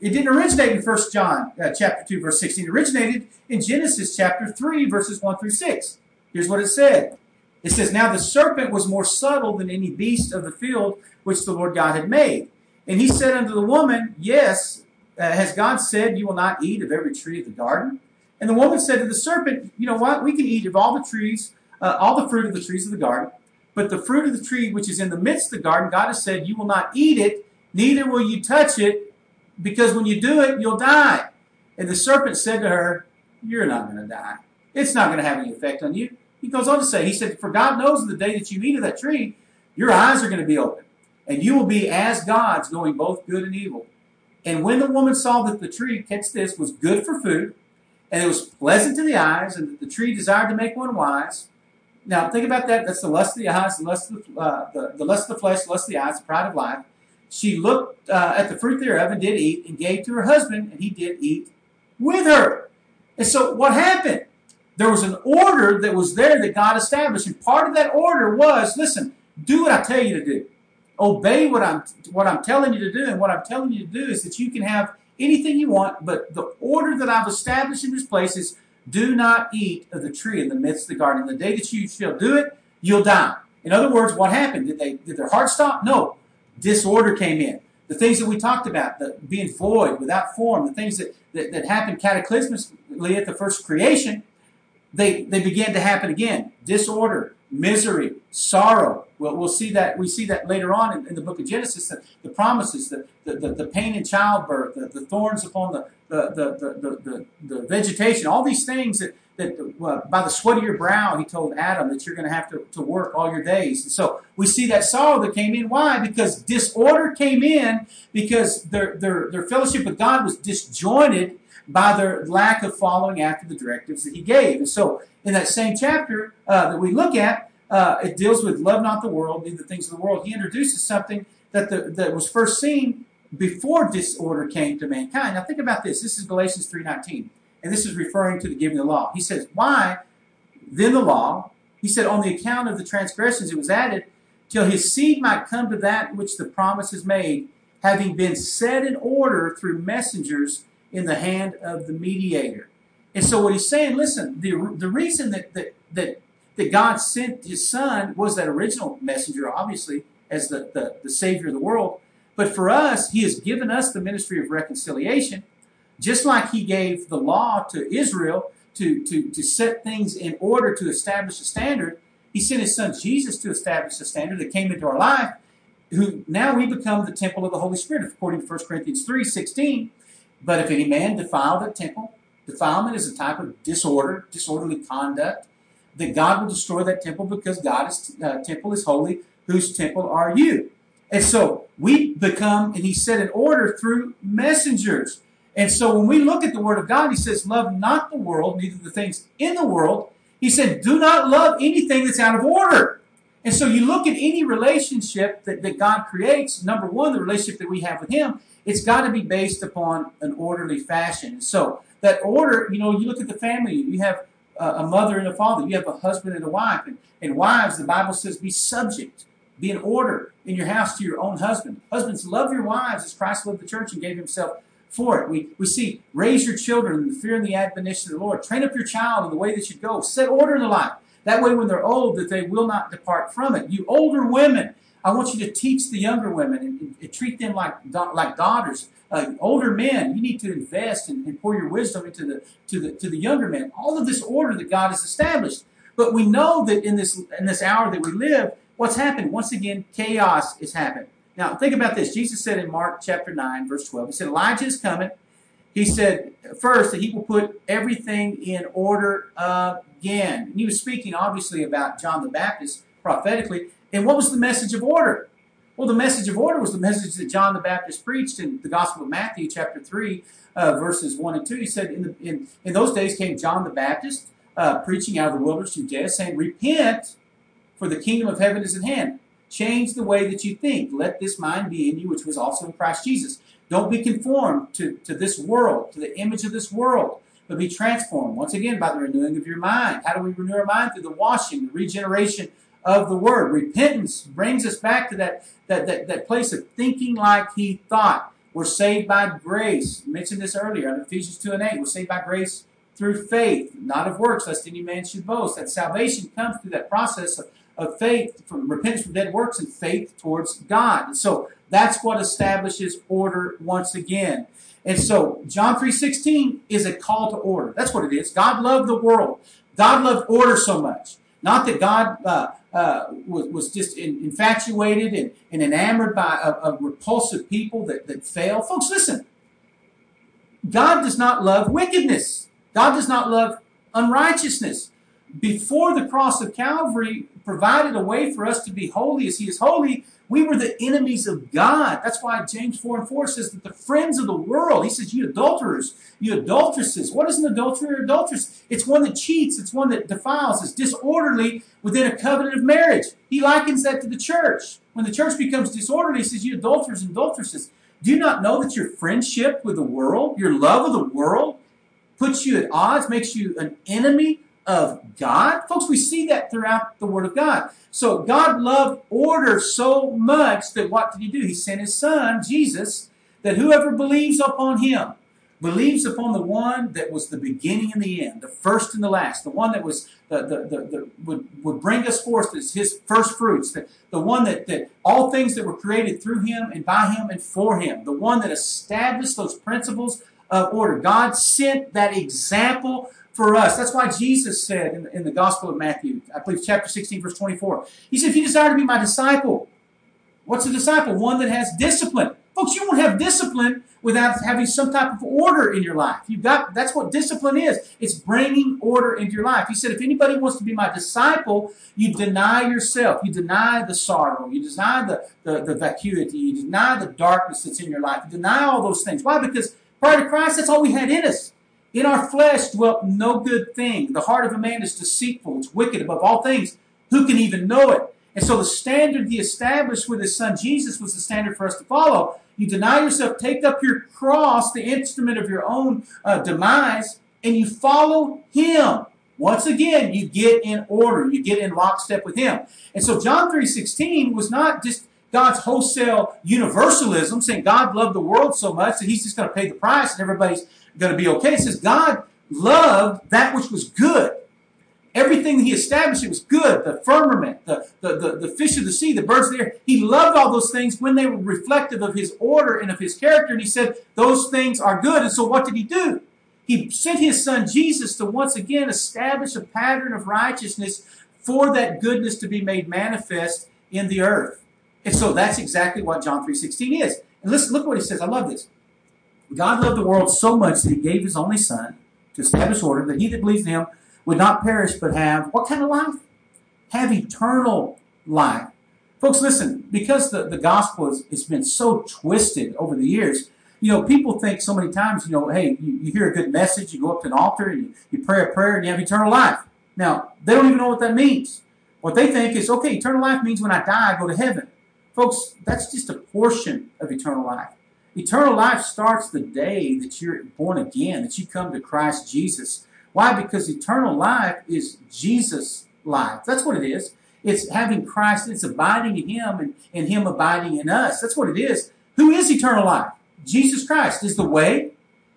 it didn't originate in 1 John uh, chapter 2, verse 16. It originated in Genesis chapter 3, verses 1 through 6. Here's what it said. It says, Now the serpent was more subtle than any beast of the field which the Lord God had made. And he said unto the woman, Yes, uh, has God said you will not eat of every tree of the garden? And the woman said to the serpent, You know what? We can eat of all the trees, uh, all the fruit of the trees of the garden. But the fruit of the tree which is in the midst of the garden, God has said, You will not eat it, neither will you touch it, because when you do it, you'll die. And the serpent said to her, You're not going to die. It's not going to have any effect on you. He goes on to say, He said, For God knows the day that you eat of that tree, your eyes are going to be open, and you will be as gods, knowing both good and evil. And when the woman saw that the tree, catch this, was good for food, and it was pleasant to the eyes, and that the tree desired to make one wise, now, think about that. That's the lust of the eyes, the lust of the, uh, the, the lust of the flesh, the lust of the eyes, the pride of life. She looked uh, at the fruit thereof and did eat, and gave to her husband, and he did eat with her. And so, what happened? There was an order that was there that God established, and part of that order was, listen, do what I tell you to do. Obey what I'm what I'm telling you to do, and what I'm telling you to do is that you can have anything you want, but the order that I've established in this place is do not eat of the tree in the midst of the garden. The day that you shall do it, you'll die. In other words, what happened? Did they did their heart stop? No. Disorder came in. The things that we talked about, the being void, without form, the things that, that, that happened cataclysmically at the first creation, they, they began to happen again. Disorder, misery, sorrow. Well, we'll see that we see that later on in, in the book of Genesis. The, the promises, the, the, the, the, pain in childbirth, the, the thorns upon the the, the, the, the, vegetation, all these things that that by the sweat of your brow, he told Adam that you're going to have to, to work all your days. And so we see that sorrow that came in. Why? Because disorder came in because their their their fellowship with God was disjointed by their lack of following after the directives that he gave. And so, in that same chapter uh, that we look at, uh, it deals with love not the world, neither the things of the world. He introduces something that the, that was first seen before disorder came to mankind. Now, think about this. This is Galatians three nineteen, and this is referring to the giving of the law. He says, "Why then the law?" He said, "On the account of the transgressions, it was added." Till his seed might come to that which the promise is made, having been set in order through messengers in the hand of the mediator. And so what he's saying, listen, the, the reason that, that, that, that God sent his son was that original messenger, obviously, as the, the, the Savior of the world. But for us, he has given us the ministry of reconciliation, just like he gave the law to Israel to, to, to set things in order to establish a standard. He sent his son Jesus to establish a standard that came into our life, who now we become the temple of the Holy Spirit, according to 1 Corinthians 3 16. But if any man defile the temple, defilement is a type of disorder, disorderly conduct, that God will destroy that temple because God's uh, temple is holy. Whose temple are you? And so we become, and he said in order through messengers. And so when we look at the word of God, he says, Love not the world, neither the things in the world. He said, Do not love anything that's out of order. And so you look at any relationship that, that God creates, number one, the relationship that we have with him, it's got to be based upon an orderly fashion. So that order, you know, you look at the family, you have a mother and a father, you have a husband and a wife, and, and wives, the Bible says, be subject, be in order in your house to your own husband. Husbands, love your wives as Christ loved the church and gave himself for it. We, we see raise your children in the fear and the admonition of the Lord. Train up your child in the way that should go. Set order in the life. That way, when they're old, that they will not depart from it. You older women, I want you to teach the younger women and, and treat them like like daughters. Uh, older men, you need to invest and, and, pour your wisdom into the to the to the younger men. All of this order that God has established. But we know that in this in this hour that we live, what's happened? Once again, chaos is happening. Now think about this. Jesus said in Mark chapter nine, verse twelve, He said, Elijah is coming. He said first that he will put everything in order again. And he was speaking obviously about John the Baptist prophetically. And what was the message of order? Well, the message of order was the message that John the Baptist preached in the Gospel of Matthew, chapter 3, uh, verses 1 and 2. He said, in, the, in, in those days came John the Baptist uh, preaching out of the wilderness of Judea, saying, Repent, for the kingdom of heaven is at hand. Change the way that you think. Let this mind be in you, which was also in Christ Jesus. Don't be conformed to, to this world, to the image of this world, but be transformed, once again, by the renewing of your mind. How do we renew our mind? Through the washing, the regeneration of the word. Repentance brings us back to that, that, that, that place of thinking like he thought. We're saved by grace. I mentioned this earlier in Ephesians 2 and 8. We're saved by grace through faith, not of works, lest any man should boast. That salvation comes through that process of, of faith, from repentance from dead works and faith towards God. And so that's what establishes order once again. And so John 3.16 is a call to order. That's what it is. God loved the world. God loved order so much. Not that God uh, uh, was, was just in, infatuated and, and enamored by a, a repulsive people that, that fail. Folks, listen. God does not love wickedness. God does not love unrighteousness. Before the cross of Calvary provided a way for us to be holy as He is holy, we were the enemies of God. That's why James 4 and 4 says that the friends of the world, he says, you adulterers, you adulteresses. What is an adulterer or adulteress? It's one that cheats, it's one that defiles, it's disorderly within a covenant of marriage. He likens that to the church. When the church becomes disorderly, he says, you adulterers and adulteresses. Do you not know that your friendship with the world, your love of the world, puts you at odds, makes you an enemy of God? Folks, we see that throughout the Word of God. So God loved order so much that what did He do? He sent His Son, Jesus, that whoever believes upon Him believes upon the one that was the beginning and the end, the first and the last, the one that was the, the, the, the would, would bring us forth as his first fruits, the, the one that, that all things that were created through him and by him and for him, the one that established those principles of order. God sent that example for us. That's why Jesus said in the, in the Gospel of Matthew, I believe chapter 16, verse 24, He said, If you desire to be my disciple, what's a disciple? One that has discipline. Folks, you won't have discipline without having some type of order in your life. You've got that's what discipline is. It's bringing order into your life. He said, if anybody wants to be my disciple, you deny yourself. You deny the sorrow. You deny the, the, the vacuity. You deny the darkness that's in your life. You deny all those things. Why? Because prior to Christ, that's all we had in us. In our flesh dwelt no good thing. The heart of a man is deceitful. It's wicked above all things. Who can even know it? And so the standard he established with his son Jesus was the standard for us to follow. You deny yourself, take up your cross, the instrument of your own uh, demise, and you follow him. Once again, you get in order. You get in lockstep with him. And so John 3.16 was not just God's wholesale universalism, saying God loved the world so much that he's just going to pay the price and everybody's going to be okay. It says God loved that which was good. Everything he established, it was good. The firmament, the, the, the, the fish of the sea, the birds of the air. He loved all those things when they were reflective of his order and of his character. And he said, those things are good. And so what did he do? He sent his son Jesus to once again establish a pattern of righteousness for that goodness to be made manifest in the earth. And so that's exactly what John 3.16 is. And listen, look what he says. I love this. God loved the world so much that he gave his only son to establish order that he that believes in him would not perish but have what kind of life? Have eternal life. Folks, listen, because the, the gospel has, has been so twisted over the years, you know, people think so many times, you know, hey, you, you hear a good message, you go up to an altar, and you, you pray a prayer, and you have eternal life. Now, they don't even know what that means. What they think is, okay, eternal life means when I die, I go to heaven. Folks, that's just a portion of eternal life. Eternal life starts the day that you're born again, that you come to Christ Jesus. Why? Because eternal life is Jesus' life. That's what it is. It's having Christ, it's abiding in Him and, and Him abiding in us. That's what it is. Who is eternal life? Jesus Christ is the way,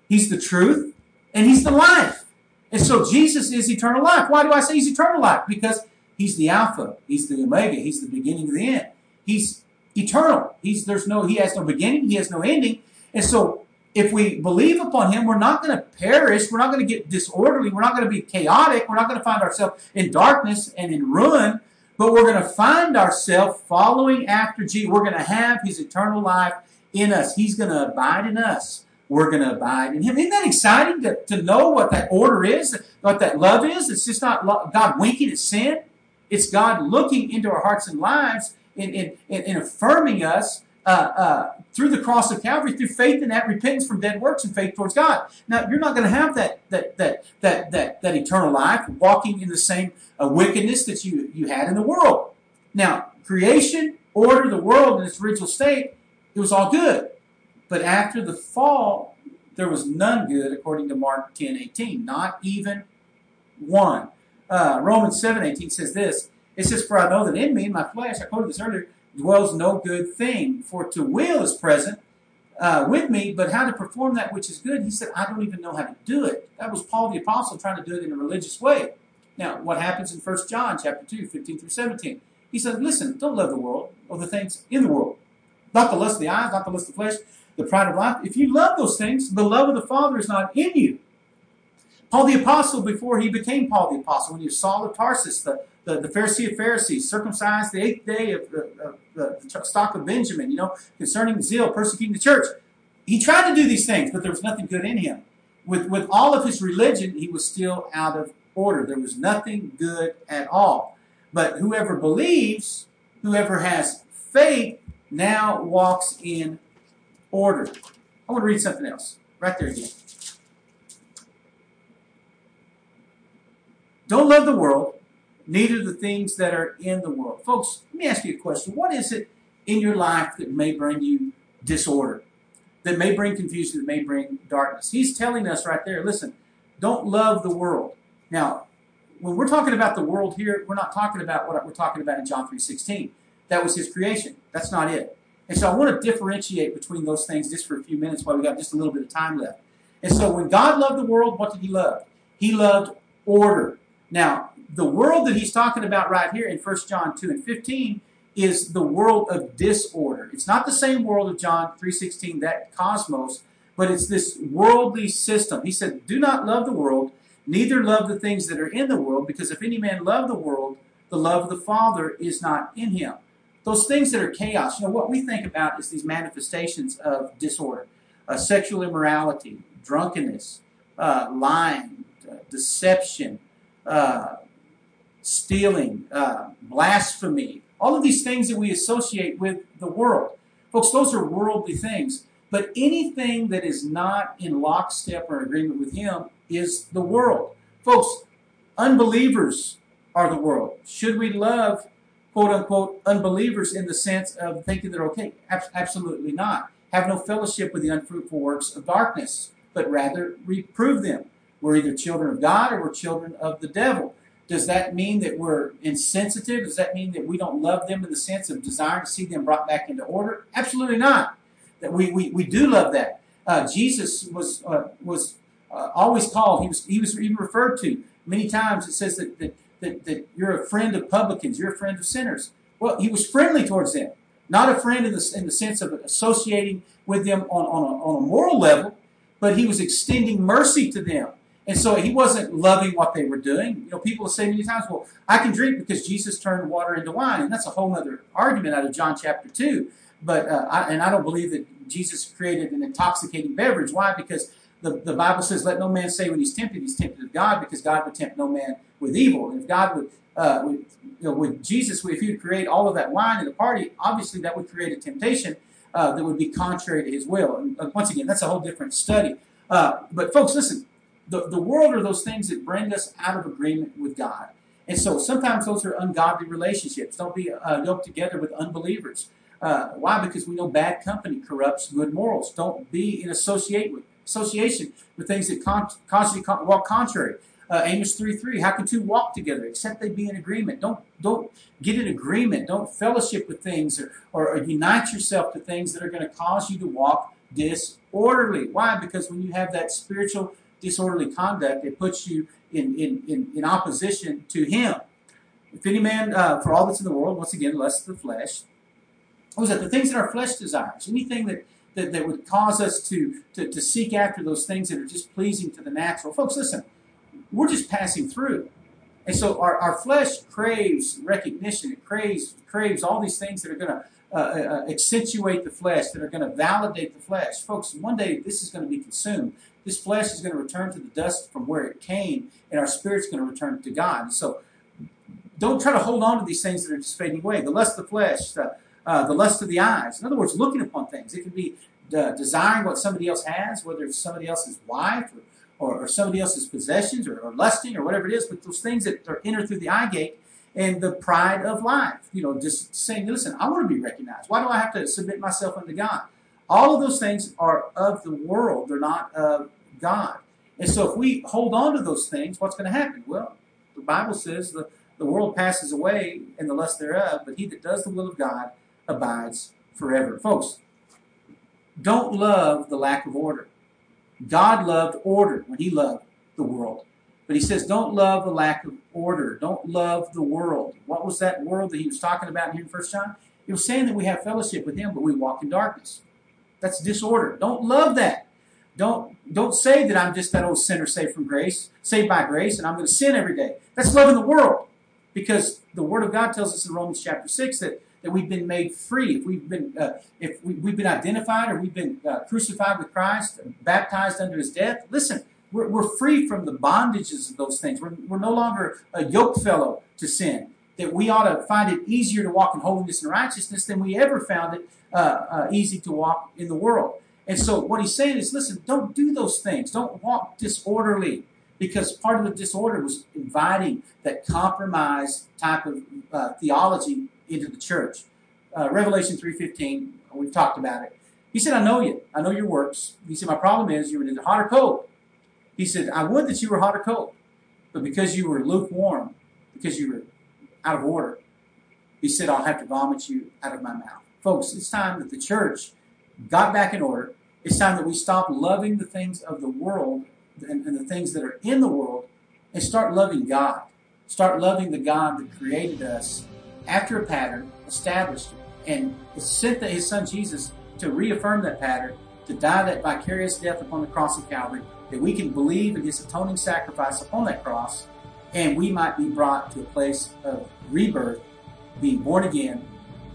He's the truth, and He's the life. And so Jesus is eternal life. Why do I say He's eternal life? Because He's the Alpha, He's the Omega, He's the beginning of the end. He's eternal. He's there's no He has no beginning, He has no ending. And so if we believe upon him, we're not going to perish. We're not going to get disorderly. We're not going to be chaotic. We're not going to find ourselves in darkness and in ruin. But we're going to find ourselves following after Jesus. We're going to have his eternal life in us. He's going to abide in us. We're going to abide in him. Isn't that exciting to, to know what that order is, what that love is? It's just not God winking at sin. It's God looking into our hearts and lives and, and, and affirming us uh, uh, through the cross of Calvary, through faith in that repentance from dead works and faith towards God. Now, you're not going to have that that that that that that eternal life, walking in the same uh, wickedness that you you had in the world. Now, creation, order, the world in its original state, it was all good, but after the fall, there was none good, according to Mark 10, 18. Not even one. Uh, Romans 7, 18 says this. It says, For I know that in me, my flesh, I quoted this earlier, dwells no good thing. For to will is present uh, with me, but how to perform that which is good, he said, I don't even know how to do it. That was Paul the Apostle trying to do it in a religious way. Now, what happens in 1 John chapter 2, 15 through 17? He said, Listen, don't love the world or the things in the world. Not the lust of the eyes, not the lust of the flesh, the pride of life. If you love those things, the love of the Father is not in you. Paul the Apostle, before he became Paul the Apostle, when he was Saul of Tarsus, the, the, the Pharisee of Pharisees, circumcised the eighth day of the, of the stock of Benjamin, you know, concerning zeal, persecuting the church. He tried to do these things, but there was nothing good in him. With, with all of his religion, he was still out of order. There was nothing good at all. But whoever believes, whoever has faith, now walks in order. I want to read something else. Right there again. Don't love the world, neither the things that are in the world. Folks, let me ask you a question. What is it in your life that may bring you disorder, that may bring confusion, that may bring darkness? He's telling us right there listen, don't love the world. Now, when we're talking about the world here, we're not talking about what we're talking about in John 3.16. That was his creation. That's not it. And so I want to differentiate between those things just for a few minutes while we got just a little bit of time left. And so when God loved the world, what did he love? He loved order. Now, the world that he's talking about right here in 1 John 2 and 15 is the world of disorder. It's not the same world of John 3:16, that cosmos, but it's this worldly system. He said, "Do not love the world, neither love the things that are in the world, because if any man love the world, the love of the Father is not in him." Those things that are chaos, you know, what we think about is these manifestations of disorder, uh, sexual immorality, drunkenness, uh, lying, uh, deception, uh, stealing, uh, blasphemy, all of these things that we associate with the world. Folks, those are worldly things. But anything that is not in lockstep or agreement with Him is the world. Folks, unbelievers are the world. Should we love, quote unquote, unbelievers in the sense of thinking they're okay? Absolutely not. Have no fellowship with the unfruitful works of darkness, but rather reprove them. We're either children of God or we're children of the devil. Does that mean that we're insensitive? Does that mean that we don't love them in the sense of desiring to see them brought back into order? Absolutely not. That we, we, we do love that. Uh, Jesus was uh, was uh, always called. He was he was even referred to many times. It says that, that that that you're a friend of publicans. You're a friend of sinners. Well, he was friendly towards them, not a friend in the in the sense of associating with them on on a, on a moral level, but he was extending mercy to them. And so he wasn't loving what they were doing. You know, people say many times, well, I can drink because Jesus turned water into wine. And that's a whole other argument out of John chapter 2. But, uh, I, and I don't believe that Jesus created an intoxicating beverage. Why? Because the, the Bible says, let no man say when he's tempted, he's tempted of God, because God would tempt no man with evil. And if God would, uh, would you know, with Jesus, if he would create all of that wine in a party, obviously that would create a temptation uh, that would be contrary to his will. And uh, once again, that's a whole different study. Uh, but folks, listen, the, the world are those things that bring us out of agreement with God. And so sometimes those are ungodly relationships. Don't be uh, yoked together with unbelievers. Uh, why? Because we know bad company corrupts good morals. Don't be in associate with, association with things that con- you to walk contrary. Uh, Amos 3 3, how can two walk together except they be in agreement? Don't don't get in agreement. Don't fellowship with things or, or, or unite yourself to things that are going to cause you to walk disorderly. Why? Because when you have that spiritual disorderly conduct, it puts you in, in, in, in opposition to him. If any man, uh, for all that's in the world, once again, lust of the flesh, what was that? The things that our flesh desires, anything that, that, that would cause us to, to, to seek after those things that are just pleasing to the natural. Folks, listen, we're just passing through. And so our, our flesh craves recognition. It craves, craves all these things that are going to uh, uh, accentuate the flesh, that are going to validate the flesh. Folks, one day this is going to be consumed this flesh is going to return to the dust from where it came, and our spirit's going to return to God. So don't try to hold on to these things that are just fading away. The lust of the flesh, the, uh, the lust of the eyes. In other words, looking upon things. It can be uh, desiring what somebody else has, whether it's somebody else's wife or, or, or somebody else's possessions or, or, lusting or whatever it is, but those things that are entered through the eye gate and the pride of life. You know, just saying, listen, I want to be recognized. Why do I have to submit myself unto God? All of those things are of the world, they're not of God. And so if we hold on to those things, what's going to happen? Well, the Bible says the, the world passes away and the lust thereof, but he that does the will of God abides forever. Folks, don't love the lack of order. God loved order when he loved the world. But he says, don't love the lack of order. Don't love the world. What was that world that he was talking about here in First John? He was saying that we have fellowship with him, but we walk in darkness. That's disorder. Don't love that. Don't don't say that I'm just that old sinner saved from grace, saved by grace, and I'm going to sin every day. That's loving the world, because the Word of God tells us in Romans chapter six that that we've been made free. If we've been uh, if we, have been identified or we've been uh, crucified with Christ, baptized under His death. Listen, we're, we're free from the bondages of those things. We're, we're no longer a yoke fellow to sin. That we ought to find it easier to walk in holiness and righteousness than we ever found it uh, uh, easy to walk in the world. And so what he's saying is, listen, don't do those things. Don't walk disorderly because part of the disorder was inviting that compromise type of uh, theology into the church. Uh, Revelation 3.15, we've talked about it. He said, I know you. I know your works. He said, my problem is you were either hot or cold. He said, I would that you were hot or cold. But because you were lukewarm, because you were out of order, he said, I'll have to vomit you out of my mouth. Folks, it's time that the church got back in order It's time that we stop loving the things of the world and, and the things that are in the world and start loving God. Start loving the God that created us after a pattern, established it, and sent the, his son Jesus to reaffirm that pattern, to die that vicarious death upon the cross of Calvary, that we can believe in his atoning sacrifice upon that cross, and we might be brought to a place of rebirth, being born again,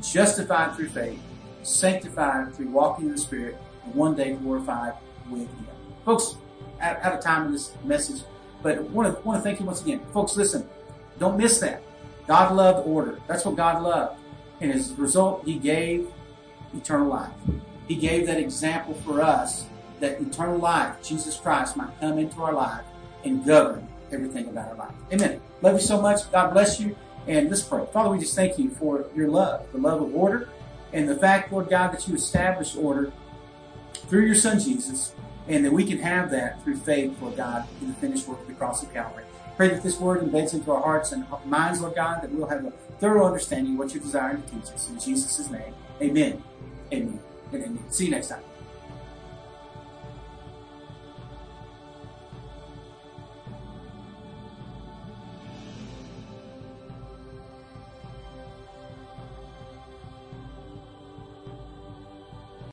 justified through faith, sanctified through walking in the Spirit, and one day glorified with Him. Folks, out, of time in this message, but want to, want to thank you once again. Folks, listen, don't miss that. God loved order. That's what God loved. And as a result, He gave eternal life. He gave that example for us that eternal life, Jesus Christ, might come into our life and govern everything about our life. Amen. Love you so much. God bless you. And let's pray. Father, we just thank you for your love, the love of order, and the fact, Lord God, that you established order through your Son Jesus, and that we can have that through faith, Lord God, in the finished work of the cross of Calvary. Pray that this word embeds into our hearts and minds, Lord God, that we'll have a thorough understanding of what you're desiring to teach us. In Jesus' name, amen. Amen. And amen. See you next time.